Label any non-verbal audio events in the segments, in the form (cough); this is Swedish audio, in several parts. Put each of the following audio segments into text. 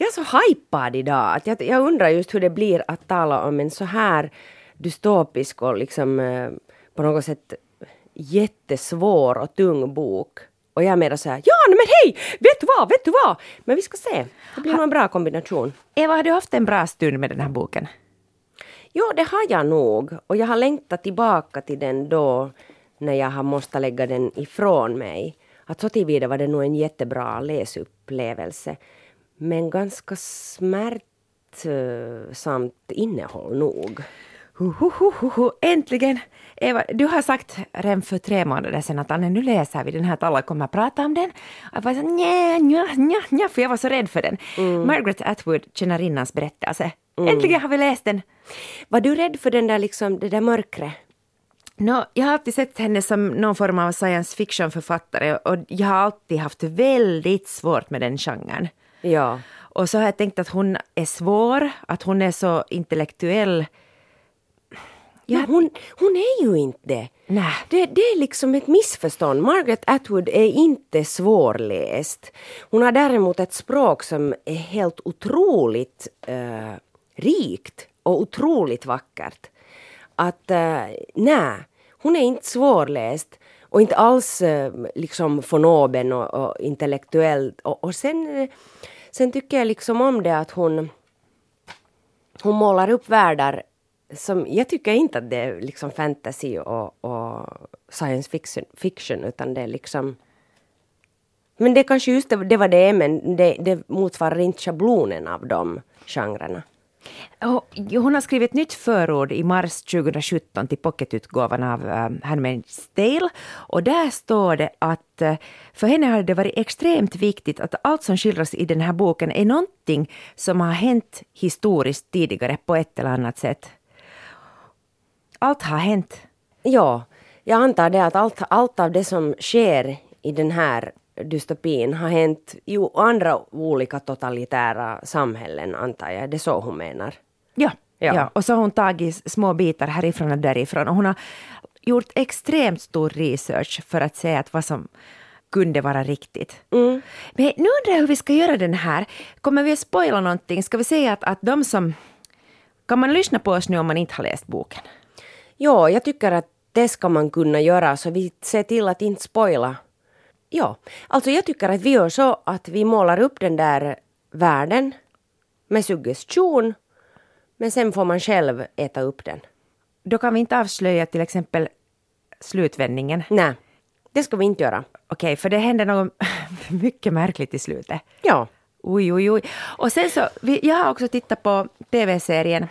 Jag är så hypad idag att jag, jag undrar just hur det blir att tala om en så här dystopisk och liksom eh, på något sätt jättesvår och tung bok. Och jag är mera såhär, ja men hej, vet du vad, vet du vad? Men vi ska se, det blir nog en bra kombination. Eva, har du haft en bra stund med den här boken? Jo, det har jag nog. Och jag har längtat tillbaka till den då när jag har måste lägga den ifrån mig. Att så tillvida var det nog en jättebra läsupplevelse. Men ganska smärtsamt innehåll nog. Huhuhuhu, äntligen! Eva, du har sagt redan för tre månader sedan att Anne, nu läser vi den här, att alla kommer att prata om den. Jag var så nja, nja, nja, nja, för jag var så rädd för den. Mm. Margaret Atwood, tjänarinnans berättelse. Mm. Äntligen har vi läst den! Var du rädd för den där liksom, det där mörkret? No, jag har alltid sett henne som någon form av science fiction-författare och jag har alltid haft väldigt svårt med den genren. Ja. Och så har jag tänkt att hon är svår, att hon är så intellektuell. Ja, hon, hon är ju inte det. Nej. det. Det är liksom ett missförstånd. Margaret Atwood är inte svårläst. Hon har däremot ett språk som är helt otroligt uh, rikt och otroligt vackert. Att, uh, nej, hon är inte svårläst och inte alls eh, liksom fonoben och, och intellektuell. Och, och sen, eh, sen tycker jag liksom om det att hon, hon målar upp världar som, jag tycker inte att det är liksom fantasy och, och science fiction, fiction, utan det är liksom... Men det är kanske just det, det var det men det, det motsvarar inte schablonen av de genrerna. Hon har skrivit nytt förord i mars 2017 till pocketutgåvan av eh, Handmaid's Tale. Och där står det att eh, för henne har det varit extremt viktigt att allt som skildras i den här boken är någonting som har hänt historiskt tidigare på ett eller annat sätt allt har hänt. Ja, jag antar det att allt, allt av det som sker i den här dystopin har hänt i andra olika totalitära samhällen, antar jag. Det är så hon menar. Ja, ja. ja. och så har hon tagit små bitar härifrån och därifrån. Och hon har gjort extremt stor research för att se att vad som kunde vara riktigt. Mm. Men nu undrar jag hur vi ska göra den här. Kommer vi att spoila någonting? Ska vi säga att, att de som... Kan man lyssna på oss nu om man inte har läst boken? Ja, jag tycker att det ska man kunna göra så vi ser till att inte spoila. Ja, alltså jag tycker att vi gör så att vi målar upp den där världen med suggestion men sen får man själv äta upp den. Då kan vi inte avslöja till exempel slutvändningen. Nej, det ska vi inte göra. Okej, för det händer något (laughs) mycket märkligt i slutet. Ja. Oj, oj, oj. Och sen så, jag har också tittat på tv-serien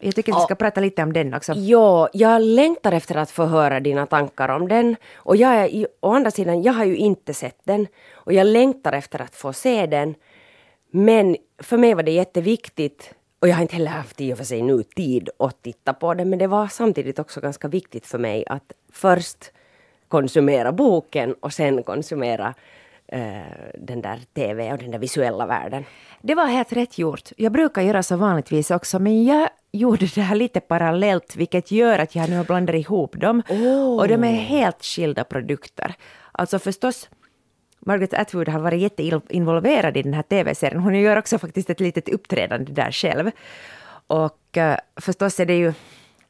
jag tycker vi ska ja. prata lite om den också. Ja, jag längtar efter att få höra dina tankar om den. Och jag är, å andra sidan, jag har ju inte sett den. Och jag längtar efter att få se den. Men för mig var det jätteviktigt och jag har inte heller haft i och för sig nu tid att titta på den, men det var samtidigt också ganska viktigt för mig att först konsumera boken och sen konsumera den där TV och den där visuella världen. Det var helt rätt gjort. Jag brukar göra så vanligtvis också, men jag gjorde det här lite parallellt, vilket gör att jag nu blandar ihop dem. Oh. Och de är helt skilda produkter. Alltså förstås, Margaret Atwood har varit jätteinvolverad i den här TV-serien. Hon gör också faktiskt ett litet uppträdande där själv. Och uh, förstås är det ju,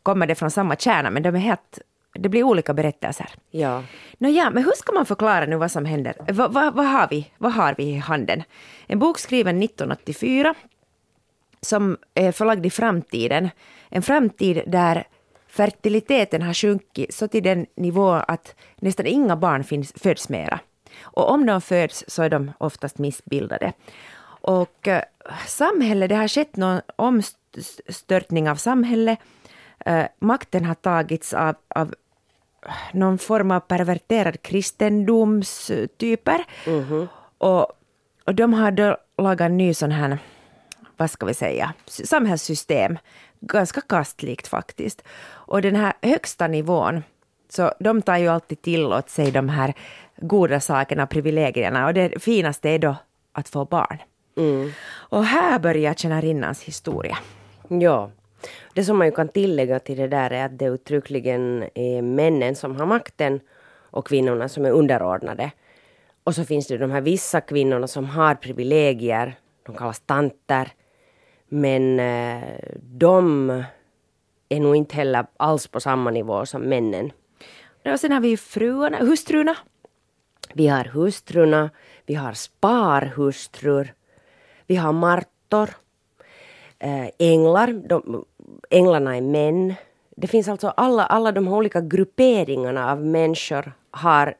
kommer det från samma kärna, men de är helt det blir olika berättelser. Ja. Nåja, men hur ska man förklara nu vad som händer? Va, va, vad, har vi? vad har vi i handen? En bok skriven 1984 som är förlagd i framtiden. En framtid där fertiliteten har sjunkit så till den nivå att nästan inga barn finns, föds mera. Och om de föds så är de oftast missbildade. Och äh, samhället, det har skett någon omstörtning av samhället. Äh, makten har tagits av, av någon form av perverterad kristendomstyper. Mm -hmm. och, och de har då lagat en ny sån här vad ska vi säga, samhällssystem. Ganska kastlikt faktiskt. Och den här högsta nivån, så de tar ju alltid till åt sig de här goda sakerna, privilegierna. Och det finaste är då att få barn. Mm. Och här börjar tjänarinnans historia. Ja. Det som man ju kan tillägga till det där är att det uttryckligen är männen som har makten och kvinnorna som är underordnade. Och så finns det de här vissa kvinnorna som har privilegier de kallas tanter. Men eh, de är nog inte heller alls på samma nivå som männen. Och sen har vi fruarna, hustrurna. Vi har hustrurna, vi har sparhustrur, vi har martor, äh, änglar, de, änglarna är män. Det finns alltså alla, alla de här olika grupperingarna av människor har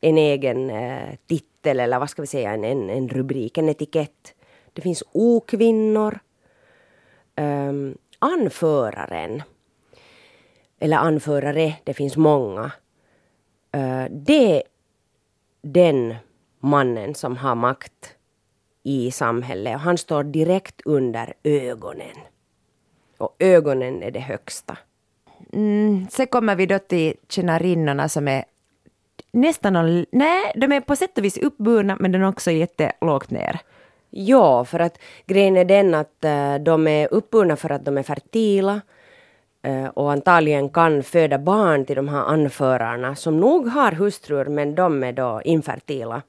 en egen eh, titel eller vad ska vi säga, en, en, en rubrik, en etikett. Det finns okvinnor, ähm, anföraren, eller anförare, det finns många. Äh, det den mannen som har makt i samhället och han står direkt under ögonen. Och ögonen är det högsta. Mm, sen kommer vi då till tjänarinnorna som är nästan, nej, de är på sätt och vis uppburna men de är också jättelågt ner. Ja, för att grejen är den att äh, de är uppburna för att de är fertila äh, och antagligen kan föda barn till de här anförarna som nog har hustrur men de är då infertila.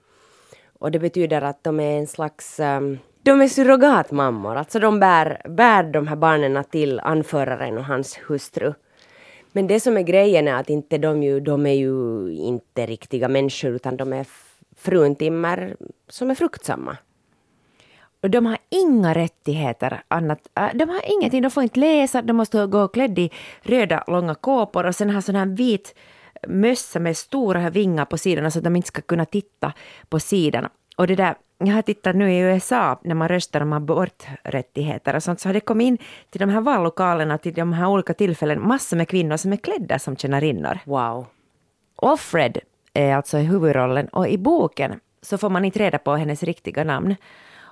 Och det betyder att de är en slags um, de är surrogatmammor, alltså de bär, bär de här barnen till anföraren och hans hustru. Men det som är grejen är att inte de, ju, de är ju inte riktiga människor utan de är fruntimmer som är fruktsamma. Och de har inga rättigheter annat. Äh, de har ingenting, de får inte läsa, de måste gå klädda i röda långa kåpor och sen ha sån här vit mössa med stora vingar på sidorna så att de inte ska kunna titta på sidan. Och det där, jag har tittat nu i USA när man röstar om aborträttigheter och sånt så har det kommit in till de här vallokalerna till de här olika tillfällen massor med kvinnor som är klädda som tjänarinnor. Wow. Offred är alltså huvudrollen och i boken så får man inte reda på hennes riktiga namn.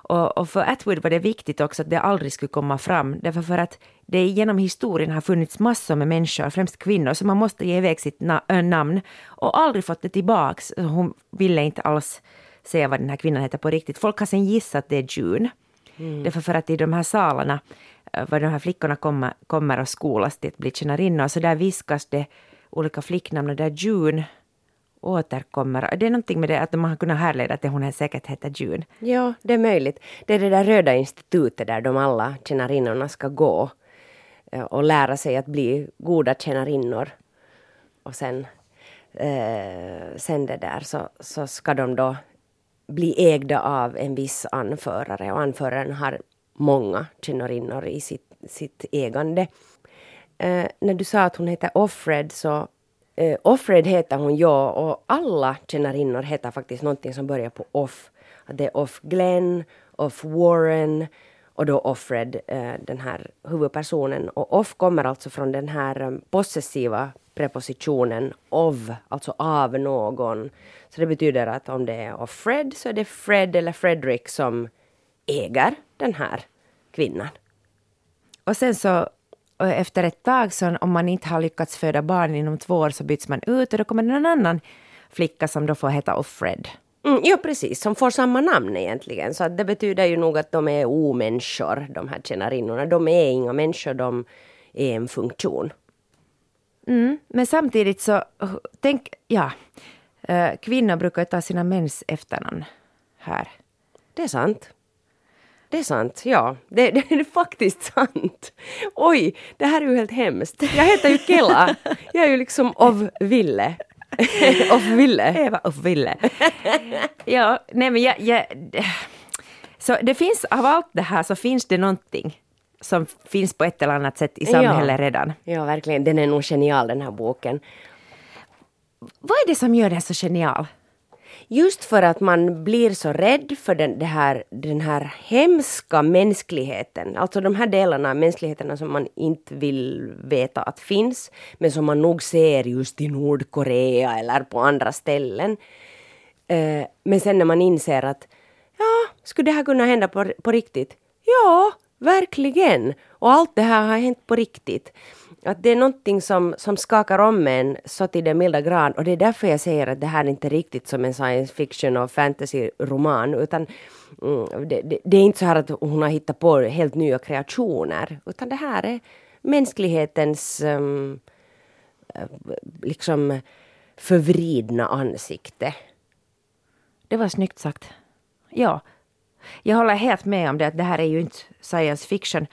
Och, och, för Atwood var det viktigt också att det aldrig skulle komma fram, därför för att det genom historien har funnits massor med människor, främst kvinnor, som man måste ge iväg sitt na äh, namn och aldrig fått det tillbaks. Hon ville inte alls säga vad den här kvinnan heter på riktigt. Folk har sen gissat att det är June. Mm. Därför för att i de här salarna, var de här flickorna kommer, kommer och skolas till att bli tjänarinnor, så där viskas det olika flicknamn och där June återkommer. Det är någonting med det att man har kunnat härleda till hon säkert heter June. Ja, det är möjligt. Det är det där röda institutet där de alla tjänarinnorna ska gå eh, och lära sig att bli goda tjänarinnor. Och sen, eh, sen det där så, så ska de då bli ägda av en viss anförare och anföraren har många tjänarinnor i sitt, sitt ägande. Eh, när du sa att hon heter Offred så Eh, Offred heter hon, ja, och alla tjänarinnor heter faktiskt någonting som börjar på off. Det är Off Glenn, Off Warren och då Offred, eh, den här huvudpersonen. Och off kommer alltså från den här eh, possessiva prepositionen of, alltså av någon. Så det betyder att om det är Offred så är det Fred eller Fredrik som äger den här kvinnan. Och sen så och efter ett tag, så om man inte har lyckats föda barn inom två år, så byts man ut och då kommer det någon annan flicka som då får heta Offred. Mm, ja, precis, som får samma namn egentligen. Så det betyder ju nog att de är omänniskor, de här tjänarinnorna. De är inga människor, de är en funktion. Mm, men samtidigt så, tänk, ja, eh, kvinnor brukar ta sina mäns efternamn här. Det är sant. Det är sant, ja. Det, (laughs) det, är faktiskt sant. Oj, det här är ju helt hemskt. Jag heter ju Kela. Jag är ju liksom av Ville. (laughs) of Ville. Eva of Ville. (laughs) ja, nej men jag, jag, Så det finns, av allt det här så finns det någonting som finns på ett eller annat sätt i samhället ja. redan. Ja, verkligen. Den är nog genial den här boken. Vad är det som gör den så genial? Just för att man blir så rädd för den, här, den här hemska mänskligheten, alltså de här delarna av mänskligheten som man inte vill veta att finns, men som man nog ser just i Nordkorea eller på andra ställen. Eh, men sen när man inser att ja, skulle det här kunna hända på, på riktigt? Ja, verkligen! Och allt det här har hänt på riktigt. Att det är någonting som, som skakar om en så till den milda grad och det är därför jag säger att det här är inte riktigt som en science fiction och fantasy-roman utan mm, det, det, det, är inte så här att hon har hittat på helt nya kreationer utan det här är mänsklighetens um, liksom förvridna ansikte. Det var snyggt sagt. Ja. Jag håller helt med om det att det här är ju inte science fiction.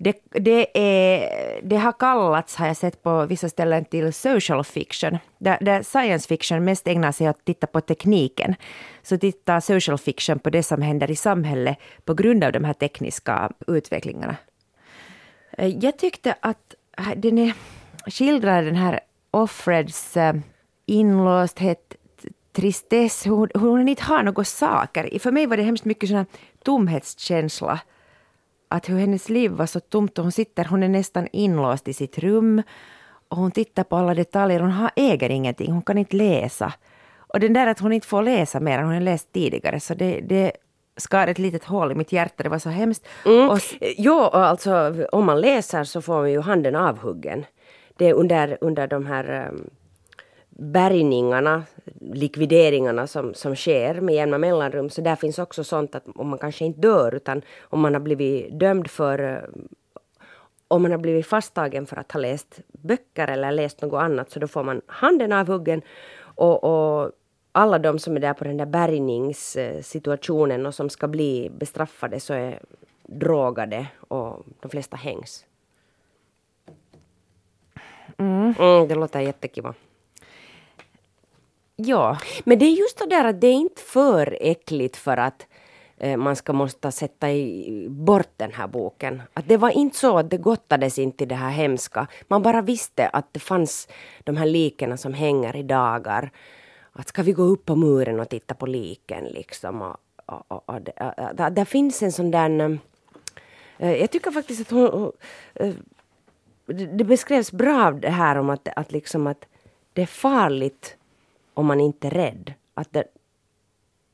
Det, det, är, det har kallats, har jag sett på vissa ställen, till social fiction. Där, där science fiction mest ägnar sig åt att titta på tekniken. Så tittar social fiction på det som händer i samhället på grund av de här tekniska utvecklingarna. Eh, jag tyckte att eh, den är, skildrar den här offreds eh, inlåsthet, tristess, hon, hon inte har några saker. För mig var det hemskt mycket sån tomhetskänsla. Att hur hennes liv var så tomt och hon sitter, hon är nästan inlåst i sitt rum. Och hon tittar på alla detaljer, hon har, äger ingenting, hon kan inte läsa. Och den där att hon inte får läsa mer än hon har läst tidigare, så det, det skar ett litet hål i mitt hjärta, det var så hemskt. Mm. Och, jo, alltså om man läser så får man ju handen avhuggen. Det är under, under de här um, bärgningarna, likvideringarna som, som sker med jämna mellanrum. Så där finns också sånt att om man kanske inte dör utan om man har blivit dömd för eh, om man har blivit fasttagen för att ha läst böcker eller läst något annat så då får man handen avhuggen och, och alla de som är där på den där bärgningssituationen och som ska bli bestraffade så är drogade och de flesta hängs. Mm. Mm, det låter jättekiva. Ja. Men det är just det där att det är inte för äckligt för att eh, man ska måste sätta i, bort den här boken. Att det var inte så att det gottades inte i det här hemska. Man bara visste att det fanns de här liken som hänger i dagar. Att ska vi gå upp på muren och titta på liken liksom. Och, och, och, och det, där finns en sån där... Mm, eh, jag tycker faktiskt att hon... Eh, det beskrevs bra det här om att, att, liksom att det är farligt om man inte är rädd. Att det,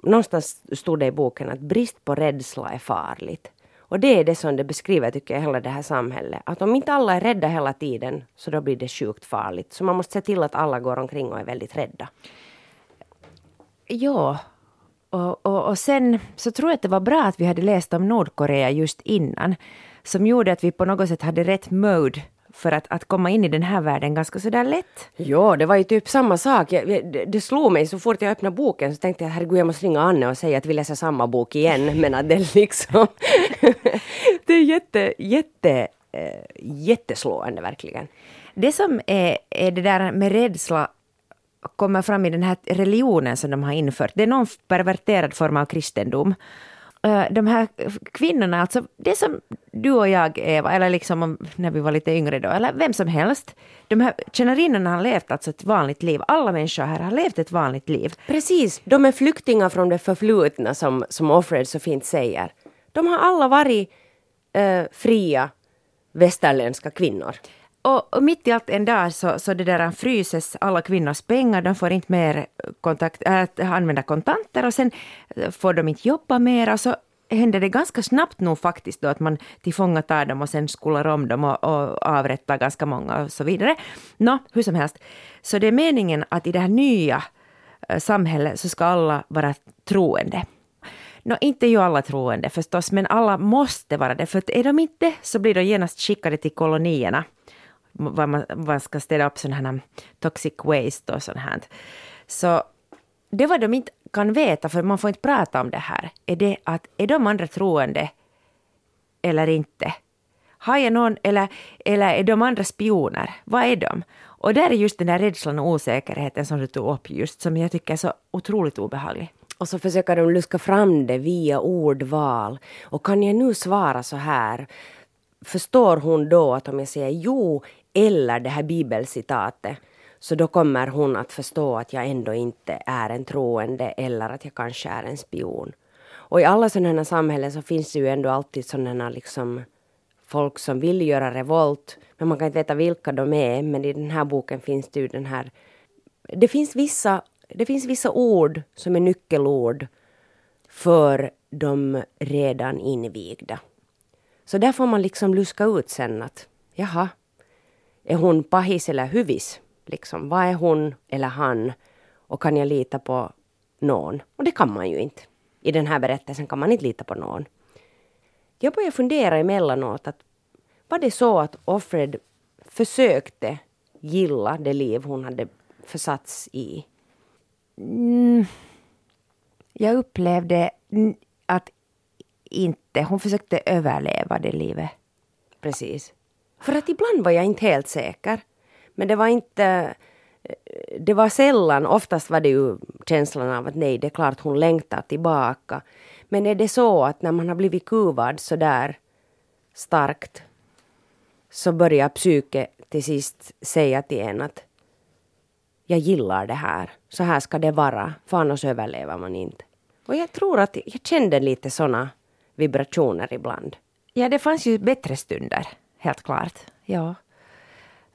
någonstans stod det i boken att brist på rädsla är farligt. Och det är det som det beskriver, tycker jag, hela det här samhället. Att om inte alla är rädda hela tiden, så då blir det sjukt farligt. Så man måste se till att alla går omkring och är väldigt rädda. Ja, och, och, och sen så tror jag att det var bra att vi hade läst om Nordkorea just innan. Som gjorde att vi på något sätt hade rätt mode för att, att komma in i den här världen ganska sådär lätt. Ja, det var ju typ samma sak. Jag, det, det slog mig så fort jag öppnade boken så tänkte jag herregud jag måste ringa Anne och säga att vi läser samma bok igen. (laughs) Men att det liksom... (laughs) det är jätte, jätte, äh, jätteslående verkligen. Det som är, är det där med rädsla kommer fram i den här religionen som de har infört. Det är någon perverterad form av kristendom. Eh, de här kvinnorna, alltså det som du och jag, Eva, eller liksom när vi var lite yngre då, eller vem som helst, de här tjänarinnorna har levt alltså ett vanligt liv. Alla människor här har levt ett vanligt liv. Precis, de är flyktingar från det förflutna som, som Offred så fint säger. De har alla varit äh, fria västerländska kvinnor. Och, och, mitt i allt en dag så, så det där fryses alla kvinnors pengar, de får inte mer kontakt, äh, använda kontanter och sen får de inte jobba mer och så händer det ganska snabbt nog faktiskt då att man tillfångatar dem och sen skolar om dem och, och avrättar ganska många och så vidare. Nå, hur som helst. Så det är meningen att i det här nya eh, samhället så ska alla vara troende. Nå, inte ju alla troende förstås, men alla måste vara det, för att är de inte så blir de genast skickade till kolonierna vad man, man ska städa upp sådana här toxic waste och sånt här. Så det vad de inte kan veta, för man får inte prata om det här, är det att är de andra troende eller inte? Har jag någon, eller, eller är de andra spioner? Vad är de? Och där är just den där rädslan och osäkerheten som du tog upp just, som jag tycker är så otroligt obehaglig. Och så försöker de luska fram det via ordval. Och kan jag nu svara så här? Förstår hon då att om jag säger jo, eller det här bibelcitatet så då kommer hon att förstå att jag ändå inte är en troende eller att jag kanske är en spion. Och i alla sådana här samhällen så finns det ju ändå alltid sådana liksom folk som vill göra revolt men man kan inte veta vilka de är men i den här boken finns det ju den här det finns vissa, det finns vissa ord som är nyckelord för de redan invigda. Så där får man liksom luska ut sen att jaha, är hon pahis eller hyvis? Liksom, vad är hon eller han? Och kan jag lita på någon? Och det kan man ju inte. I den här berättelsen kan man inte lita på någon. Jag börjar fundera emellanåt att var det så att Offred försökte gilla det liv hon hade försatts i? Mm. Jag upplevde att inte. Hon försökte överleva det livet. Precis. För att ibland var jag inte helt säker. Men det var inte... Det var sällan, oftast var det ju känslan av att nej, det är klart hon längtar tillbaka. Men är det så att när man har blivit kuvad så där starkt så börjar psyke till sist säga till en att jag gillar det här, så här ska det vara, för annars överlever man inte. Och jag tror att jag kände lite såna vibrationer ibland. Ja, det fanns ju bättre stunder, helt klart. Ja.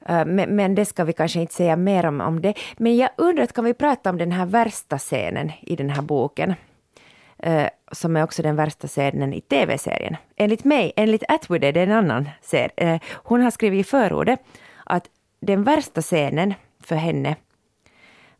Eh, men, men, det ska vi kanske inte säga mer om, om det. Men jag undrar, kan vi prata om den här värsta scenen i den här boken? Uh, som är också den värsta scenen i tv-serien. Enligt mig, enligt Atwood är det en annan serie. Uh, hon har skrivit i förordet att den värsta scenen för henne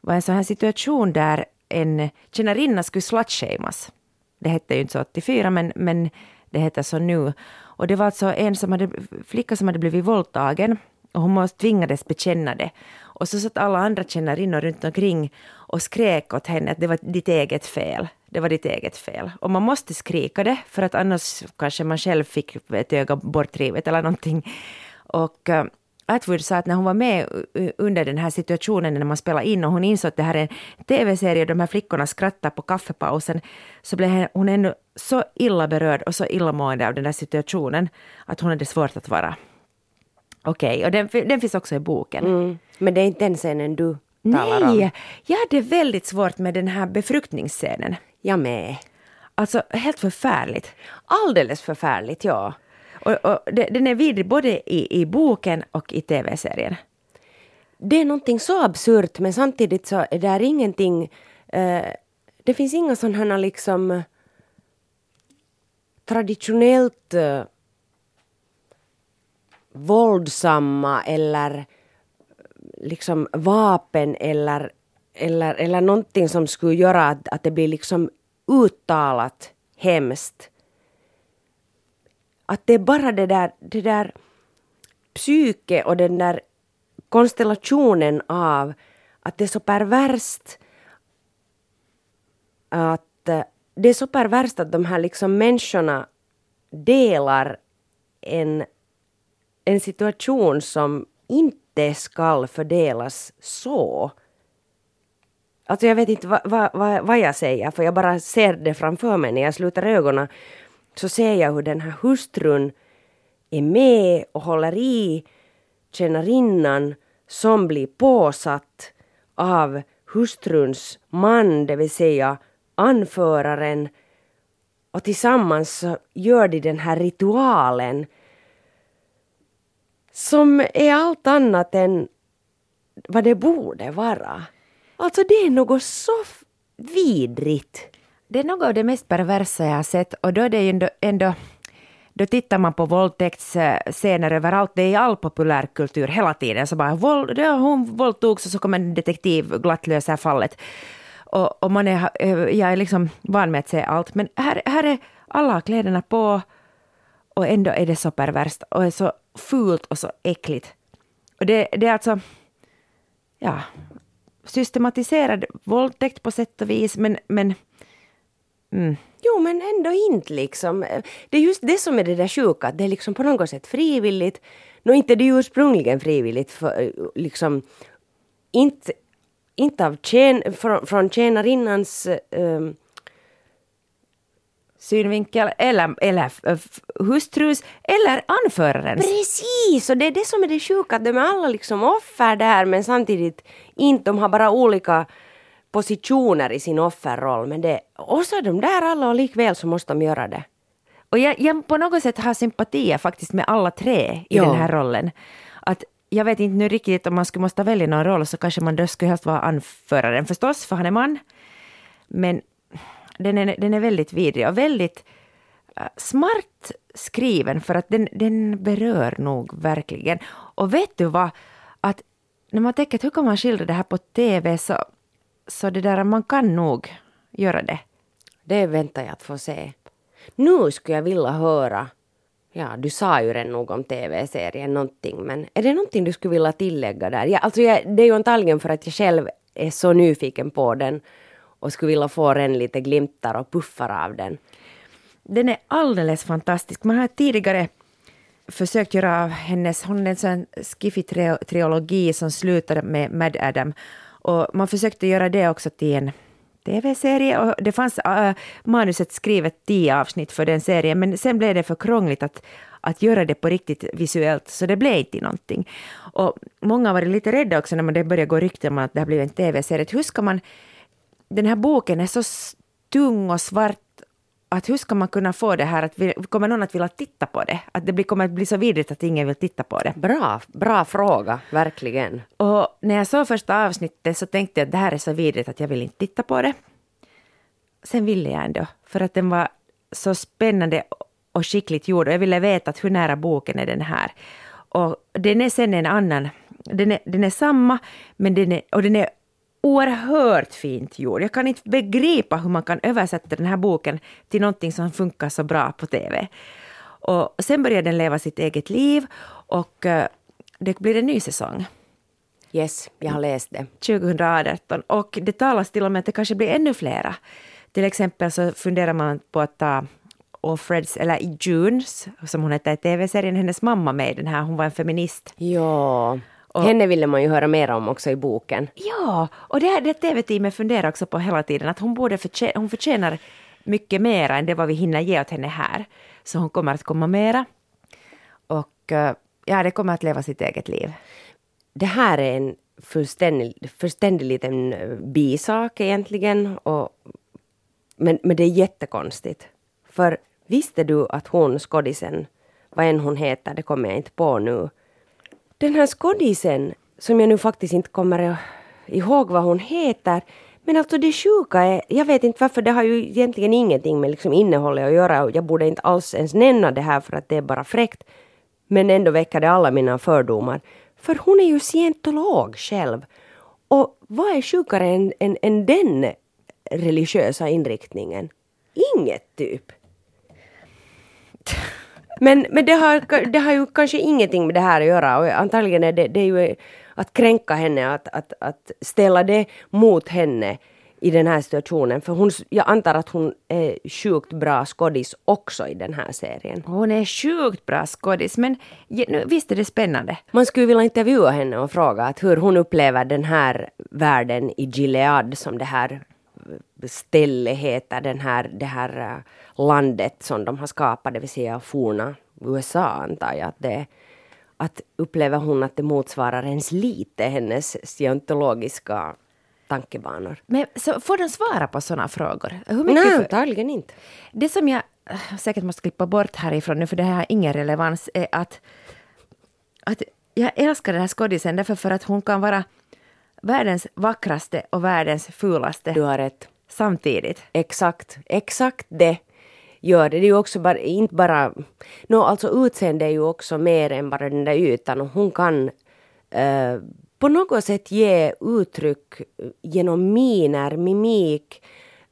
var en sån här situation där en tjänarinna skulle slutshamas. Det hette ju inte så 84, men, men det heter så nu. Och det var alltså en som hade, flicka som hade blivit våldtagen och hon tvingades bekänna det. Och så satt alla andra tjänarinnor runt omkring och skrek åt henne att det var ditt eget fel. Det var ditt eget fel. Och man måste skrika det, för att annars kanske man själv fick ett öga bortrivet eller någonting. Och eh, Atwood sa att när hon var med under den här situationen när man spelade in och hon insåg att det här är en tv-serie och de här flickorna skrattar på kaffepausen, så blev hon ännu så illa berörd och så illamående av den där situationen att hon hade svårt att vara okej. Okay. Och den, den, finns också i boken. Mm. Men det är inte den scenen du talar om? Nej, jag hade väldigt svårt med den här befruktningsscenen. Jag med. Alltså helt förfärligt. Alldeles förfärligt, ja. Och, och den är vidrig både i, i boken och i tv-serien. Det är någonting så absurt men samtidigt så är det ingenting... Eh, det finns inga sådana liksom traditionellt eh, våldsamma eller liksom vapen eller, eller, eller någonting som skulle göra att, att det blir liksom uttalat hemskt. Att det är bara det där, det där psyke och den där konstellationen av att det är så perverst att eh, det är så perverst att de här liksom människorna delar en en situation som inte skall fördelas så. Alltså jag vet inte vad, vad, vad jag säger, för jag bara ser det framför mig när jag sluter ögonen. Så ser jag hur den här hustrun är med och håller i tjänarinnan som blir påsatt av hustruns man, det vill säga anföraren. Och tillsammans så gör de den här ritualen som är allt annat än vad det borde vara. Alltså det är något så vidrigt. Det är något av det mest perversa jag har sett och då är det ju ändå, ändå då tittar man på våldtäktsscener överallt. Det är i all populärkultur hela tiden. Så bara, våld, ja, hon våldtogs och så kommer en detektiv glatt lösa fallet. Och, och man är, jag är liksom van med att se allt. Men här, här är alla kläderna på och ändå är det så perverst och är så fult och så äckligt. Och det, det är alltså, ja, systematiserad våldtäkt på sätt och vis, men, men mm. Jo, men ändå inte liksom. Det är just det som är det där sjuka, att det är liksom på något sätt frivilligt. Nå, inte det ursprungligen frivilligt, för, liksom, inte, inte av tjän, från, från tjänarinnans um, synvinkel eller, eller hustrus eller anförarens. Precis, och det är det som är det sjuka, att de är alla liksom offer där men samtidigt inte, de har bara olika positioner i sin offerroll. Men det, är de där alla och likväl så måste de göra det. Och jag, jag på något sätt har sympatier faktiskt med alla tre i jo. den här rollen. Att jag vet inte nu riktigt om man skulle måste välja någon roll så kanske man då skulle helst vara anföraren förstås, för han är man. Men den är, den är väldigt vidrig och väldigt uh, smart skriven för att den, den berör nog verkligen. Och vet du vad? Att när man tänker att hur kan man skildra det här på TV så, så det där, man kan nog göra det. Det väntar jag att få se. Nu skulle jag vilja höra Ja, du sa ju redan nog om tv-serien någonting, men är det någonting du skulle vilja tillägga där? Ja, alltså jag, det är ju antagligen för att jag själv är så nyfiken på den och skulle vilja få en lite glimtar och puffar av den. Den är alldeles fantastisk. Man har tidigare försökt göra av hennes, hon är en sån skiffy-triologi som slutade med Mad Adam. Och man försökte göra det också till en tv-serie och det fanns äh, manuset skrivet tio avsnitt för den serien men sen blev det för krångligt att, att göra det på riktigt visuellt så det blev inte någonting. Och många har varit lite rädda också när det började gå rykten om att det här blivit en tv-serie. Hur ska man... Den här boken är så tung och svart att hur ska man kunna få det här att kommer någon att vilja titta på det? Att det blir, kommer att bli så vidrigt att ingen vill titta på det. Bra, bra fråga, verkligen. Och när jag såg första avsnittet så tänkte jag att det här är så vidrigt att jag vill inte titta på det. Sen ville jag ändå, för att den var så spännande och skickligt gjord och jag ville veta att hur nära boken är den här. Och den är sen en annan, den är, den är samma, men den är, och den är oerhört fint gjord. Jag kan inte begripa hur man kan översätta den här boken till någonting som funkar så bra på TV. Och sen börjar den leva sitt eget liv och uh, det blir en ny säsong. Yes, jag har läst det. 2018 och det talas till och med att det kanske blir ännu flera. Till exempel så funderar man på att ta Offreds, eller Junes, som hon heter i tv-serien, hennes mamma med i den här, hon var en feminist. Ja. Och, Henne ville man ju höra mer om också i boken. Ja, och det här det tv-teamet funderar också på hela tiden att hon, borde förtjä hon förtjänar mycket mer än det vad vi hinner ge åt henne här. Så hon kommer att komma mera. Och eh, ja, det kommer att leva sitt eget liv. Det här är en fullständig, fullständig liten eh, bisak egentligen. Och, men, men det är jättekonstigt. För visste du att hon, skådisen, vad än hon heter, det kommer jag inte på nu, den här skådisen, som jag nu faktiskt inte kommer ihåg vad hon heter, men alltså det sjuka är, jag vet inte varför, det har ju egentligen ingenting med liksom innehållet att göra och jag borde inte alls ens nämna det här för att det är bara fräckt. Men ändå väcker det alla mina fördomar. För hon är ju scientolog själv. Och vad är sjukare än, än, än den religiösa inriktningen? Inget typ. (laughs) Men, men det, har, det har ju kanske ingenting med det här att göra och antagligen är det, det är ju att kränka henne, att, att, att ställa det mot henne i den här situationen. För hon, jag antar att hon är sjukt bra skådis också i den här serien. Hon är sjukt bra skådis, men visst är det spännande. Man skulle vilja intervjua henne och fråga att hur hon upplever den här världen i Gilead som det här stället heter, den här, det här äh, landet som de har skapat, det vill säga forna USA antar jag att det att upplever hon att det motsvarar ens lite hennes scientologiska tankebanor. Men så får de svara på sådana frågor? Hur mycket Nej, antagligen inte. Det som jag äh, säkert måste klippa bort härifrån nu, för det här har ingen relevans, är att, att jag älskar den här skådisen därför för att hon kan vara världens vackraste och världens fulaste. Du har rätt. Samtidigt. Exakt, exakt det gör det. Det är ju också bara, inte bara... No, alltså utseende är ju också mer än bara den där ytan och hon kan eh, på något sätt ge uttryck genom miner, mimik,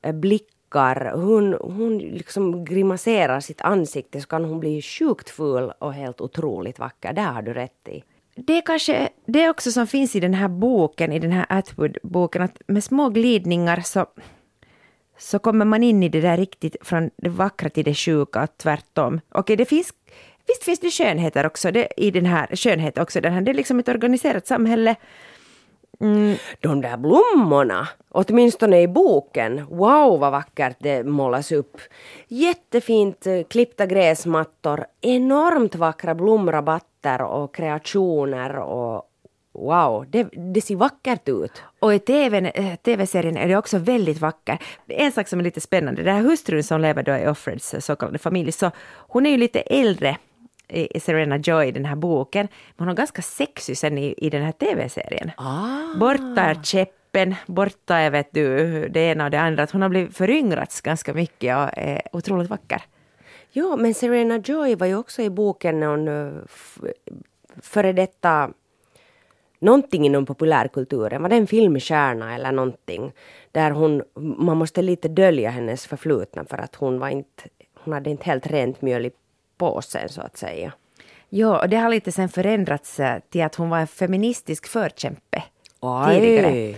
eh, blickar. Hon, hon liksom grimaserar sitt ansikte så kan hon bli sjukt ful och helt otroligt vacker. Det har du rätt i det är kanske det också som finns i den här boken, i den här Atwood-boken, att med små glidningar så, så kommer man in i det där riktigt från det vackra till det sjuka och tvärtom. Okej, det finns, visst finns det skönheter också det, i den här, skönhet också den här, det är liksom ett organiserat samhälle. Mm. De där blommorna, åtminstone i boken, wow vad vackert det målas upp. Jättefint eh, klippta gräsmattor, enormt vackra blomrabatter och kreationer och Wow, det, det, ser vackert ut. Och i eh, tv-serien är det också väldigt vacker. En sak som är lite spännande, den här hustrun som lever då i Offreds så kallade familj, så hon är ju lite äldre i Serena Joy, i den här boken. Men hon är ganska sexig sen i, i den här tv-serien. Ah. Borta är käppen, borta är vet du, det ena och det andra. Att hon har blivit föryngrats ganska mycket och är otroligt vacker. Ja, men Serena Joy var ju också i boken någon före detta någonting inom populärkulturen. Var det en filmstjärna eller någonting? Där hon, man måste lite dölja hennes förflutna för att hon var inte, hon hade inte helt rent mjöl i påsen så att säga. Ja, och det har lite sen förändrats eh, till att hon var en feministisk förkämpe Oj. tidigare.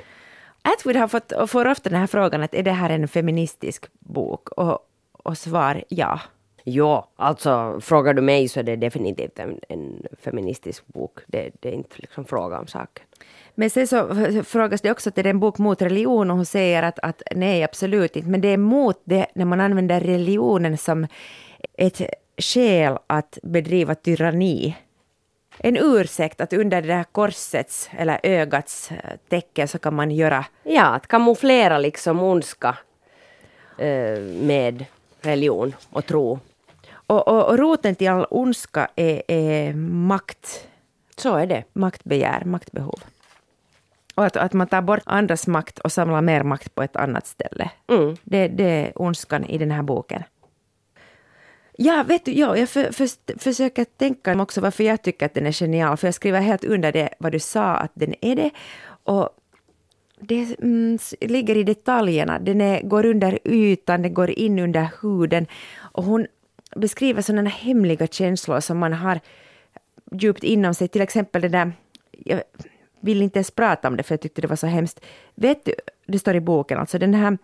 Atwood har fått, och får ofta den här frågan att är det här en feministisk bok? Och, och svar ja. Ja, alltså frågar du mig så är det definitivt en, en feministisk bok. Det, det är inte liksom fråga om saken. Men sen så frågas det också att det är en bok mot religion och hon säger att, att nej, absolut inte. Men det är mot det när man använder religionen som ett skäl att bedriva tyranni. En ursäkt att under det där korsets eller ögats tecken så kan man göra... Ja, att kamouflera liksom ondska eh, med religion och tro. Och, och, och roten till all ondska är, är makt. Så är det. Maktbegär, maktbehov. Och att, att man tar bort andras makt och samlar mer makt på ett annat ställe. Mm. Det, det är ondskan i den här boken. Ja, vet du, ja, jag för, för, försöker tänka också varför jag tycker att den är genial, för jag skriver helt under det vad du sa att den är det. Och det mm, ligger i detaljerna, den är, går under ytan, den går in under huden. Och hon beskriver sådana hemliga känslor som man har djupt inom sig, till exempel det där jag vill inte ens prata om det för jag tyckte det var så hemskt. Vet du, det står i boken, alltså den här,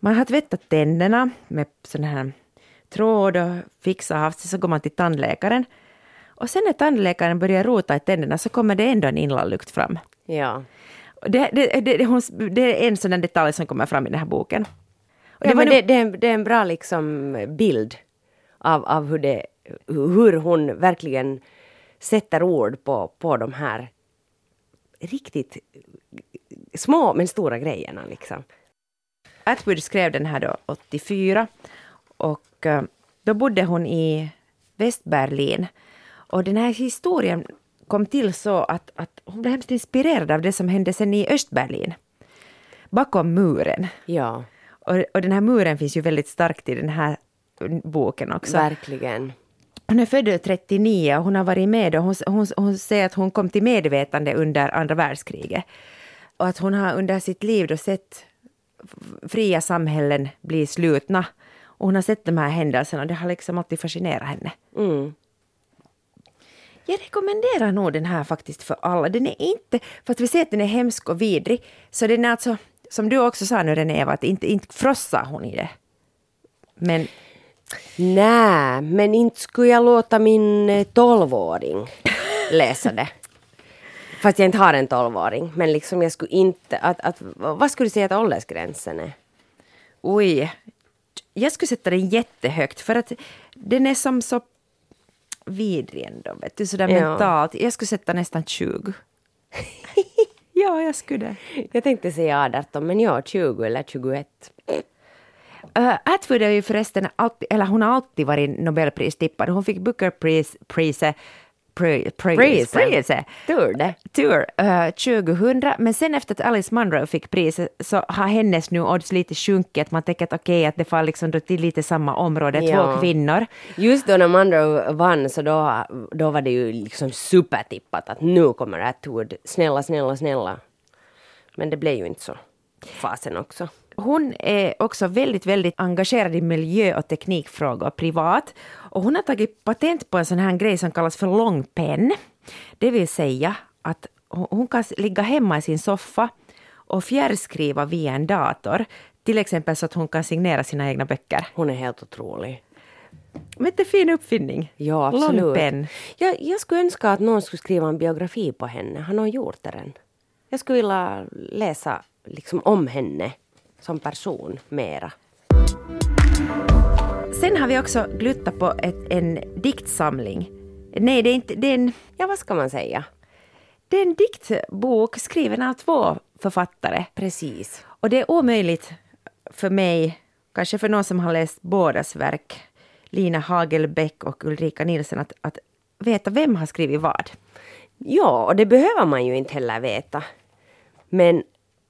man har tvättat tänderna med sån här tråd och fixat haft sig, så går man till tandläkaren. Och sen när tandläkaren börjar rota i tänderna så kommer det ändå en inlallukt fram. Ja. Det, det, det, hon, det är en sån detalj som kommer fram i den här boken. Och ja, men det, det, är en, det bra liksom bild av, av hur, det, hur hon verkligen sätter ord på, på de här riktigt små men stora grejerna. Liksom. Atwood skrev den här då 84 och då bodde hon i Västberlin. Och den här historien kom till så att, att hon blev hemskt inspirerad av det som hände sen i Östberlin. Bakom muren. Ja. Och, och den här muren finns ju väldigt starkt i den här boken också. Verkligen. Hon är född 39 och hon har varit med och hon, hon, hon säger att hon kom till medvetande under andra världskriget. Och att hon har under sitt liv då sett fria samhällen bli slutna. Och hon har sett de här händelserna och det har liksom alltid fascinerat henne. Mm. Jag rekommenderar nog den här faktiskt för alla. Den är inte, för att vi ser att den är hemsk och vidrig, så den är alltså, som du också sa nu René, att inte, inte frossar hon i det. Men Nej, men inte skulle jag låta min eh, tolvåring läsa det. Fast jag inte har en tolvåring. Men liksom jag skulle inte... Att, att, vad skulle du säga att åldersgränsen är? Oj. Jag skulle sätta den jättehögt för att den är som så vidrig ändå, vet du, sådär ja. mentalt. Jag skulle sätta nästan 20. (laughs) ja, jag skulle. Jag tänkte säga 18, men ja, 20 eller 21. Uh, Atwood är ju förresten alltid, eller hon har alltid varit Nobelpristippad. Hon fick Booker-priset Priset. Priset. Tur Tur, uh, 2000. Men sen efter att Alice Munro fick priset så har hennes nu odds lite sjunkit. Man tänker att okej, okay, att det faller liksom till lite samma område, ja. två kvinnor. Just då när Munro vann så då, då var det ju liksom supertippat att nu kommer Atwood, snälla, snälla, snälla. Men det blev ju inte så. Fasen också. Hon är också väldigt, väldigt engagerad i miljö och teknikfrågor privat. Och hon har tagit patent på en sån här grej som kallas för långpenn. Det vill säga att hon kan ligga hemma i sin soffa och fjärrskriva via en dator. Till exempel så att hon kan signera sina egna böcker. Hon är helt otrolig. Men det är fin uppfinning. Ja, absolut. Jag, jag skulle önska att någon skulle skriva en biografi på henne. Har någon gjort det än? Jag skulle vilja läsa liksom om henne som person mera. Sen har vi också gluttat på ett, en diktsamling. Nej, det är inte... Det är en, ja, vad ska man säga? Det är en diktbok skriven av två författare. Precis. Och det är omöjligt för mig, kanske för någon som har läst bådas verk, Lina Hagelbäck och Ulrika Nilsson, att, att veta vem har skrivit vad. Ja, och det behöver man ju inte heller veta. Men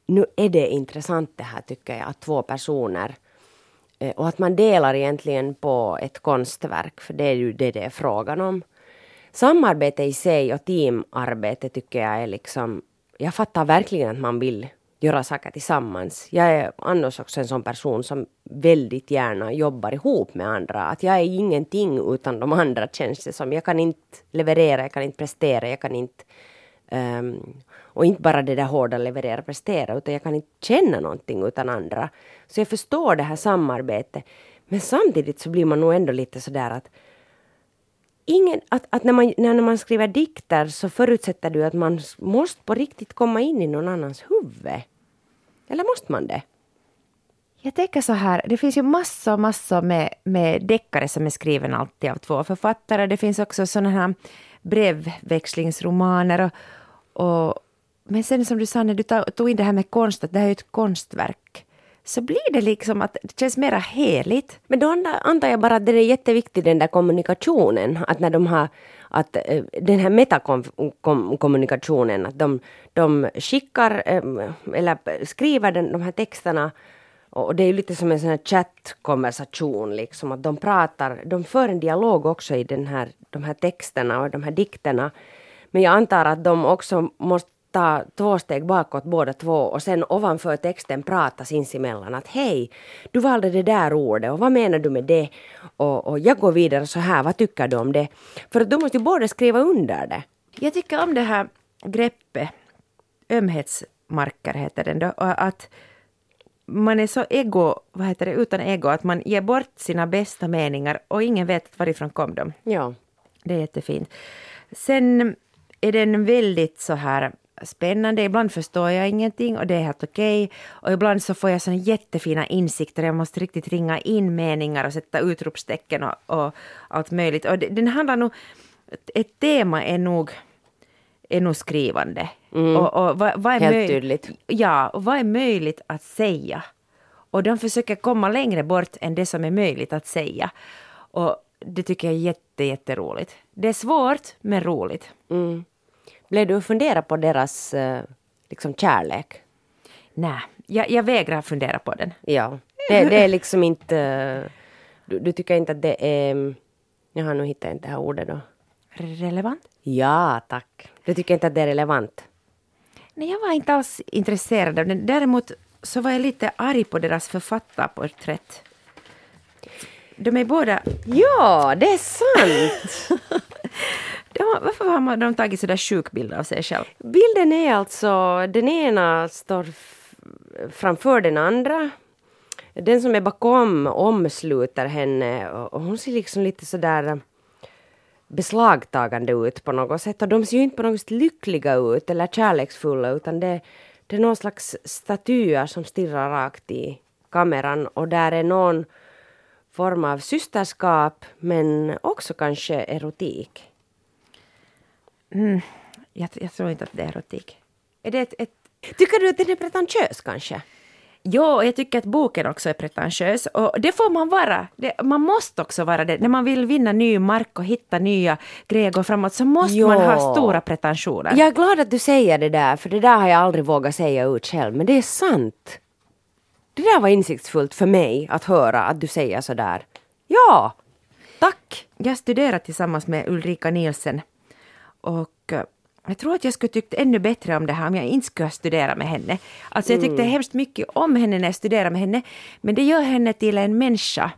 nu är det intressant det här tycker jag, att två personer Eh, och att man delar egentligen på ett konstverk, för det är ju det det är frågan om. Samarbete i sig och teamarbete tycker jag är liksom, jag fattar verkligen att man vill göra saker tillsammans. Jag är annars också en sån person som väldigt gärna jobbar ihop med andra. Att jag är ingenting utan de andra känns det som. Jag kan inte leverera, jag kan inte prestera, jag kan inte um, och inte bara det där hårda leverera prestera utan jag kan inte känna någonting utan andra. Så jag förstår det här samarbetet. Men samtidigt så blir man nog ändå lite sådär att ingen, att, att när, man, när man skriver dikter så förutsätter du att man måste på riktigt komma in i någon annans huvud. Eller måste man det? Jag tänker så här, det finns ju massor, massor med, med deckare som är skriven alltid av två författare. Det finns också sådana här brevväxlingsromaner. Och, och, men sen som du sa, när du tog in det här med konst, att det här är ett konstverk så blir det liksom att det känns mera heligt. Men då antar jag bara att det är jätteviktigt den där kommunikationen, att när de har att eh, den här metakommunikationen, att de, de skickar eh, eller skriver den, de här texterna och det är ju lite som en sån här chattkonversation, liksom, att de pratar, de för en dialog också i den här, de här texterna och de här dikterna. Men jag antar att de också måste ta två steg bakåt båda två och sen ovanför texten prata sinsemellan att hej, du valde det där ordet och vad menar du med det? Och, och jag går vidare så här, vad tycker du om det? För att du måste ju båda skriva under det. Jag tycker om det här greppet, ömhetsmarker heter den då, att man är så ego, vad heter det, utan ego, att man ger bort sina bästa meningar och ingen vet varifrån kom de. Ja. Det är jättefint. Sen är den väldigt så här spännande. Ibland förstår jag ingenting och det är helt okej. Okay. Och ibland så får jag såna jättefina insikter. Jag måste riktigt ringa in meningar och sätta utropstecken och, och allt möjligt. Och det, den handlar nog... Ett tema är nog, är nog skrivande. Mm. Och, och vad, vad är helt tydligt. Ja, och vad är möjligt att säga? Och de försöker komma längre bort än det som är möjligt att säga. Och det tycker jag är jätte, jätteroligt. Det är svårt, men roligt. Mm. Blev du fundera på deras eh, liksom kärlek? Nej, jag, jag vägrar fundera på den. Ja, det, det är liksom inte... Du, du, tycker inte att det är... Jag har nog hittat inte det här ordet då. Relevant? Ja, tack. Du tycker inte att det är relevant? Nej, jag var inte alls intresserad av den. Däremot så var jag lite arg på deras författarporträtt. De är båda... Ja, det är sant! (laughs) De, varför har de tagit sådär sjuk bild av sig själv? Bilden är alltså, den ena står framför den andra. Den som är bakom omsluter henne och hon ser liksom lite sådär beslagtagande ut på något sätt. Och de ser ju inte på något sätt lyckliga ut eller kärleksfulla utan det, det är någon slags statyer som stirrar rakt i kameran och där är någon form av systerskap men också kanske erotik. Mm, jag, jag, tror inte att det är erotik. Är det ett, ett... Tycker du att den är pretentiös kanske? Jo, jag tycker att boken också är pretentiös. Och det får man vara. Det, man måste också vara det. När man vill vinna ny mark och hitta nya grejer gå framåt så måste jo. man ha stora pretensioner. Jag är glad att du säger det där, för det där har jag aldrig vågat säga ut själv. Men det är sant. Det där var insiktsfullt för mig att höra att du säger så där. Ja, tack. Jag studerar tillsammans med Ulrika Nielsen och eh, jag tror att jag skulle tyckt ännu bättre om det här om jag inte skulle studera med henne. Alltså jag tyckte mm. hemskt mycket om henne när jag studerade med henne, men det gör henne till en människa.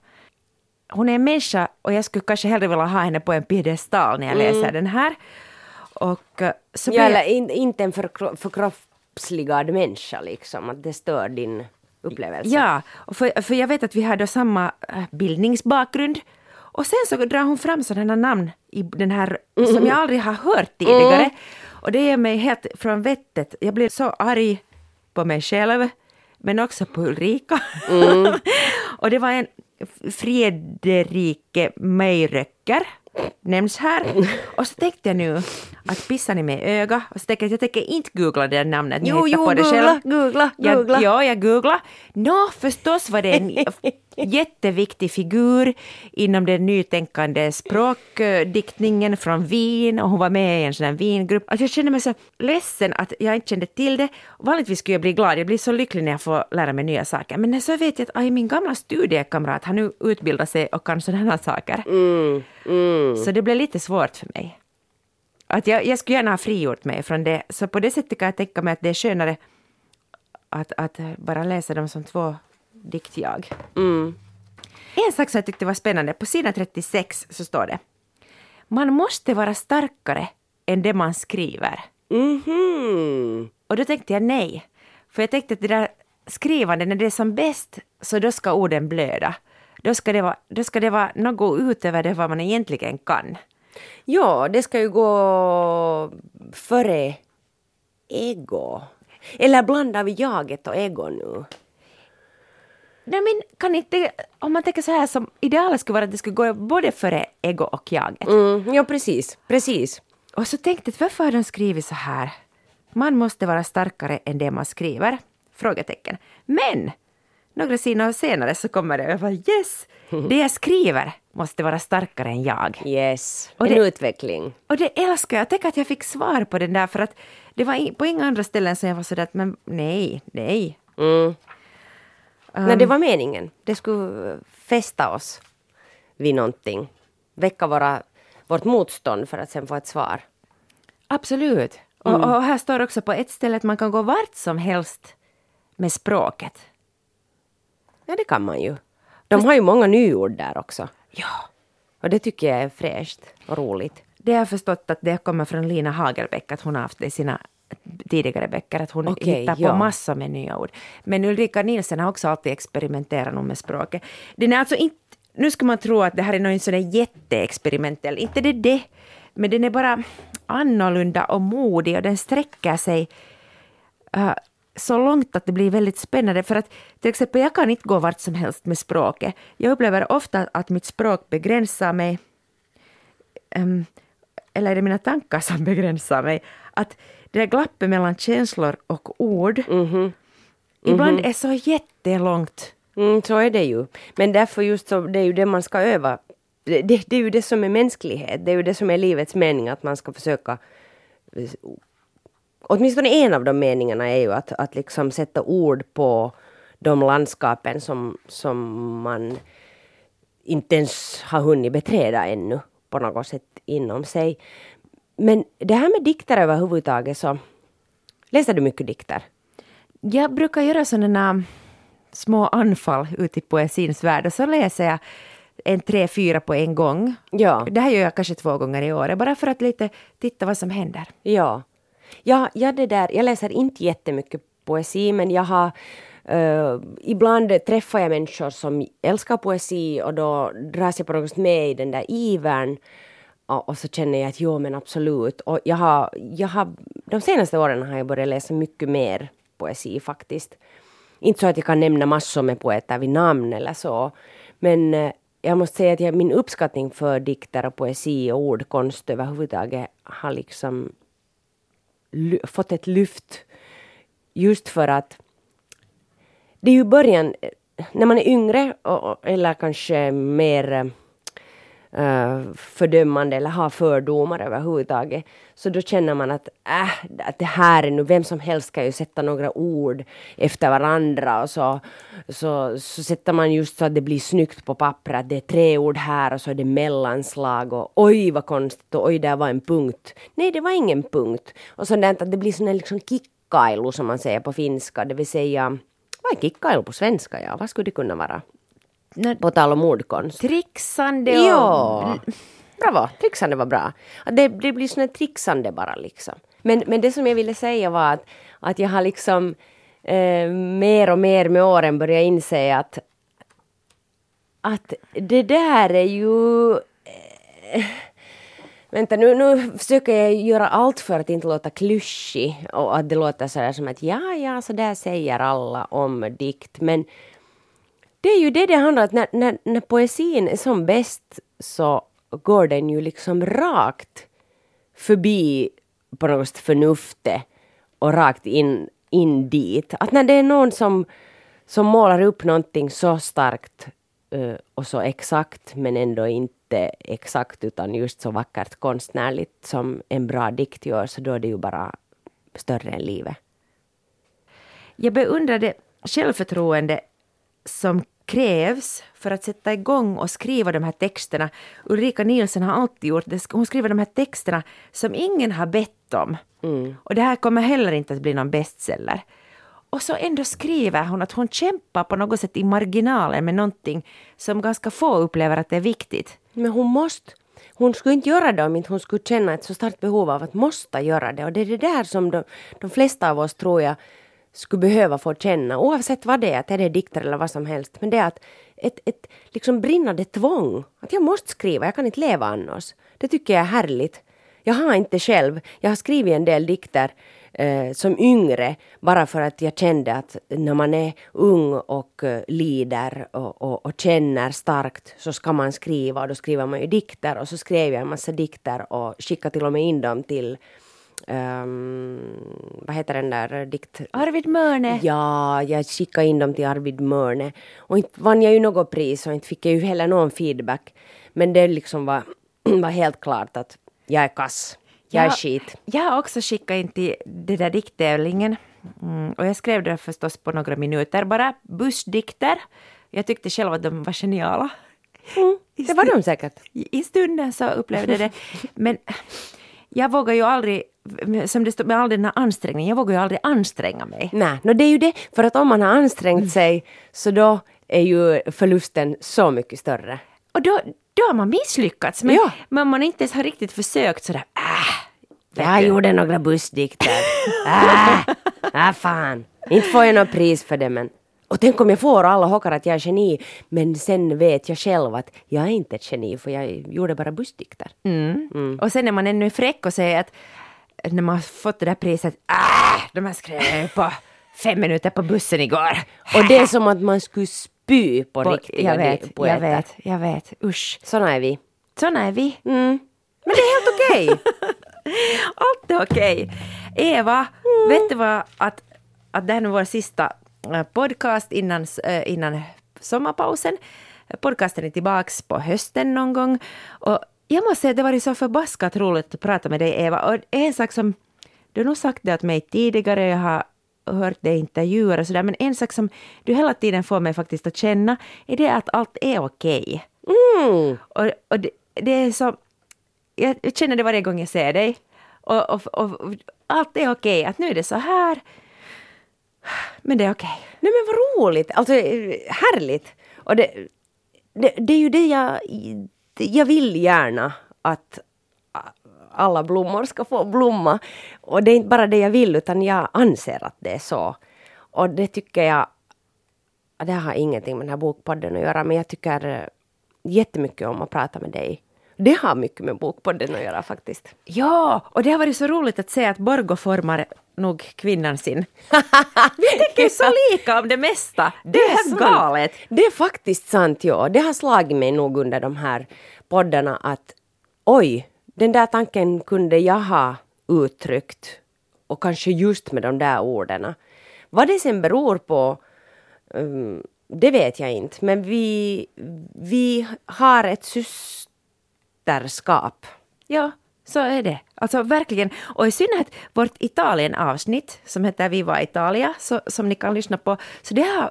Hon är en människa och jag skulle kanske hellre vilja ha henne på en piedestal när jag mm. läser den här. Och, eh, så ja, eller in, inte en förkro förkroppsligad människa liksom, att det stör din upplevelse. Ja, för, för jag vet att vi har då samma eh, bildningsbakgrund och sen så drar hon fram sådana namn i den här mm. som jag aldrig har hört (laughs) tidigare. Mm. Och det ger mig helt från vettet. Jag blir så arg på mig själv, men också på Ulrika. Mm. (laughs) och det var en Frederike Meiröcker nämns här. (laughs) Och så tänkte jag nu att pissar ni med öga? Och så tänkte jag jag tänker inte googla det namnet. Jo, jo, på det googla, själv. googla, googla. Jag, ja, jag googla. Nå, förstås var det en (laughs) jätteviktig figur inom den nytänkande språkdiktningen från Wien och hon var med i en sån här Wiengrupp. Alltså jag kände mig så ledsen att jag inte kände till det. Vanligtvis skulle jag bli glad, jag blir så lycklig när jag får lära mig nya saker. Men så vet jag att aj, min gamla studiekamrat har nu utbildat sig och kan sådana saker. Mm, mm. Så det blev lite svårt för mig. Att jag, jag skulle gärna ha frigjort mig från det. Så på det sättet kan jag tänka mig att det är skönare att, att bara läsa dem som två diktjag. Mm. En sak som jag tyckte var spännande, på sidan 36 så står det Man måste vara starkare än det man skriver. Mm -hmm. Och då tänkte jag nej. För jag tänkte att det där skrivande, när det är som bäst, så då ska orden blöda. då ska det vara, då ska det vara något utöver det vad man egentligen kan. Ja, det ska ju gå före ego. Eller blandar vi jaget och ego nu? Nej, men kan inte, om man tänker så här som idealet skulle vara att det skulle gå både före ego och jaget. Mm, ja, precis. Precis. Och så tänkte jag, varför har de skrivit så här? Man måste vara starkare än det man skriver? Frågetecken. Men! Några sidor senare så kommer det, jag bara yes! (laughs) Det jag skriver måste vara starkare än jag. Yes. Och en det- utveckling. Och det älskar jag. Tänk att jag fick svar på den där för att det var på inga andra ställen som jag var sådär att men nej, nej. Mm. Nej, det var meningen. Det skulle fästa oss vid någonting. Väcka våra, vårt motstånd för att sen få ett svar. Absolut. Och, och här står också på ett ställe att man kan gå vart som helst med språket. Ja, det kan man ju. De har ju många nyord där också. Ja. Och det tycker jag är fräscht och roligt. Det har jag förstått att det kommer från Lina Hagelbäck, att hon har haft det i sina tidigare böcker, att hon Okej, hittar på ja. massor med nya ord. Men Ulrika Nielsen har också alltid experimenterat med språket. Den är alltså inte, nu ska man tro att det här är någon sån där jätteexperimentell, inte det det, men den är bara annorlunda och modig och den sträcker sig äh, så långt att det blir väldigt spännande. För att till exempel jag kan inte gå vart som helst med språket. Jag upplever ofta att mitt språk begränsar mig. Ehm, eller är det mina tankar som (laughs) begränsar mig? Att det där glappet mellan känslor och ord ibland är så jättelångt. Mm, så är det ju. Men därför just så, det är ju det man ska öva. Det, det, det är ju det som är mänsklighet. Det är ju det som är livets mening, att man ska försöka... Åtminstone en av de meningarna är ju att, att liksom sätta ord på de landskapen som, som man inte ens har hunnit beträda ännu på något sätt inom sig. Men det här med dikter överhuvudtaget så... Läser du mycket dikter? Jag brukar göra sådana små anfall ut i poesins värld och så läser jag en tre, fyra på en gång. Ja. Det här gör jag kanske två gånger i år, bara för att lite titta vad som händer. Ja. Ja, ja det där, jag läser inte jättemycket poesi men jag har Uh, ibland träffar jag människor som älskar poesi och då dras jag på något sätt med i den där ivern och, och så känner jag att jo men absolut och jag har, jag har de senaste åren har jag börjat läsa mycket mer poesi faktiskt. Inte så att jag kan nämna massor med poeter vid namn eller så men jag måste säga att jag, min uppskattning för dikter och poesi och ordkonst överhuvudtaget har liksom fått ett lyft. Just för att det är ju början, när man är yngre och- eller kanske mer eh, Eh, fördömande eller har fördomar överhuvudtaget. Så då känner man att, äh, att det här är nu, vem som helst kan ju sätta några ord efter varandra och så, så, så sätter man just så att det blir snyggt på pappret. Det är tre ord här och så är det mellanslag och oj vad konstigt och oj där var en punkt. Nej det var ingen punkt. Och sånt att det blir sån liksom kickailu som man säger på finska, det vill säga vad är kickailu på svenska? Ja, vad skulle det kunna vara? På tal om ordkonst. Trixande och... Ja! Bravo, trixande var bra. Det, det blir sån trixande bara liksom. Men, men det som jag ville säga var att, att jag har liksom eh, mer och mer med åren börjat inse att, att det där är ju... Eh, (laughs) vänta, nu, nu försöker jag göra allt för att inte låta klyschig och att det låter sådär som att ja, ja, så där säger alla om dikt. Men det är ju det det handlar om, att när, när, när poesin är som bäst så går den ju liksom rakt förbi på något sätt förnuftet och rakt in, in dit. Att när det är någon som, som målar upp någonting så starkt eh, och så exakt men ändå inte exakt utan just så vackert konstnärligt som en bra dikt gör så då är det ju bara större än livet. Jag beundrade självförtroende som krävs för att sätta igång och skriva de här texterna. Ulrika Nielsen har alltid gjort det. Hon skriver de här texterna som ingen har bett om. Och det här kommer heller inte att bli någon bestseller. Och så ändå skriver hon att hon kämpar på något sätt i marginalen med någonting som ganska få upplever att det är viktigt. Men hon måste. Hon skulle inte göra det om inte hon skulle känna ett så starkt behov av att måste göra det. Och det är det där som de, de flesta av oss tror jag skulle behöva få känna, oavsett vad det är, att är det dikter eller vad som helst, men det är att ett, ett liksom brinnande tvång, att jag måste skriva, jag kan inte leva annars. Det tycker jag är härligt. Jag har inte själv, jag har skrivit en del dikter eh, som yngre bara för att jag kände att när man är ung och eh, lider och, och, och, känner starkt så ska man skriva och då skriver man ju dikter och så skrev jag en massa dikter och skickade till och med in dem till Um, vad heter den där dikt... Arvid Mörne. Ja, jag skickade in dem till Arvid Mörne. Och inte vann jag ju något pris och inte fick jag ju heller någon feedback. Men det liksom var, (clears throat) var helt klart att jag är kass. Jag är skit. Jag har också skickat in till den där dikttävlingen. Mm, och jag skrev det förstås på några minuter bara. Bussdikter. Jag tyckte själv att de var geniala. Mm, det var de säkert. I stunden så upplevde jag det. (laughs) Men jag vågar ju aldrig, som det står med all den här ansträngningen, jag vågar ju aldrig anstränga mig. Nej, no, det är ju det. För att om man har ansträngt sig så då är ju förlusten så mycket större. Och då, då har man misslyckats. Men, ja. men man inte ens har riktigt försökt sådär, äh, Jag gjorde några bussdikter. (laughs) äh, äh, fan. Inte får jag något pris för det men och tänk om jag får alla hockar att jag är geni, men sen vet jag själv att jag är inte ett geni för jag gjorde bara bussdikter. Mm. Mm. Och sen är man ännu fräck och säger att när man fått det där priset, ah, de här skrev jag på fem minuter på bussen igår. Och det är som att man skulle spy på, på riktiga jag vet, poeter. Jag vet, jag vet, usch. Såna är vi. Såna är vi. Mm. Men det är helt okej. Okay. (laughs) Allt är okej. Okay. Eva, mm. vet du vad, att, att det här är vår sista Eh, podcast innan, eh, innan sommarpausen. Podcasten är tillbaks på hösten någon gång. Och jag måste säga att det varit så förbaskat roligt att prata med dig Eva. Och en sak som, du har nog sagt det åt mig tidigare, jag har hört dig intervjuer och sådär, men en sak som du hela tiden får mig faktiskt att känna är det att allt är okej. Okay. Mm. Och, och det, det, är så, jag känner det varje gång jag ser dig. Och, och, och allt är okej, okay. att nu är det så här, men det är okej. Okay. Nej men vad roligt, alltså härligt. Och det, det, det är ju det jag, jag vill gärna att alla blommor ska få blomma. Och det är inte bara det jag vill utan jag anser att det är så. Och det tycker jag, det har ingenting med den här bokpodden att göra men jag tycker jättemycket om att prata med dig. Det har mycket med Bokpodden att göra faktiskt. Ja, och det har varit så roligt att se att Borgo formar nog kvinnan sin. (laughs) Vi tycker så lika om det mesta. Det, det är, är galet. Det är faktiskt sant, ja. Det har slagit mig nog under de här poddarna att oj, den där tanken kunde jag ha uttryckt och kanske just med de där orden. Vad det sen beror på um, det vet jag inte, men vi, vi har ett systerskap. Ja, så är det. Alltså verkligen. Och i synnerhet vårt Italien-avsnitt som heter Viva Italia, så, som ni kan lyssna på. Så det har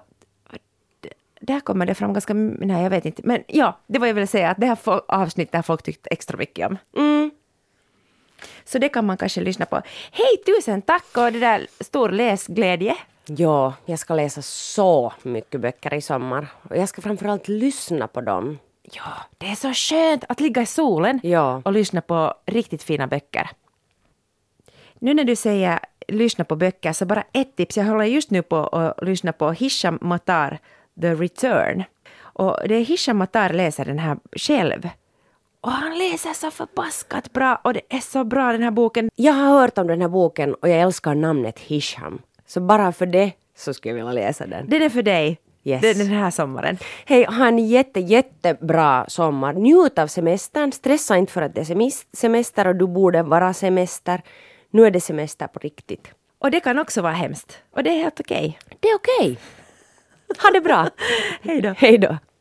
där kommer det fram ganska, nej jag vet inte, men ja, det var jag ville säga att det här avsnittet har folk tyckt extra mycket om. Mm. Så det kan man kanske lyssna på. Hej, tusen tack och det där stor läsglädje. Ja, jag ska läsa så mycket böcker i sommar. Och jag ska framförallt lyssna på dem. Ja, det är så skönt att ligga i solen ja. och lyssna på riktigt fina böcker. Nu när du säger lyssna på böcker så bara ett tips. Jag håller just nu på att lyssna på Hisham Matar The Return. Och det är Hisham Matar läser den här själv. Och han läser så förbaskat bra och det är så bra den här boken. Jag har hört om den här boken och jag älskar namnet Hisham. Så bara för det så skulle jag vilja läsa den. Den är för dig. Yes. Den här sommaren. Hej, ha en jätte, jättebra sommar. Njut av semestern. Stressa inte för att det är semester och du borde vara semester. Nu är det semester på riktigt. Och det kan också vara hemskt. Och det är helt okej. Okay. Det är okej. Okay. Ha det bra. (laughs) Hej då. Hej då.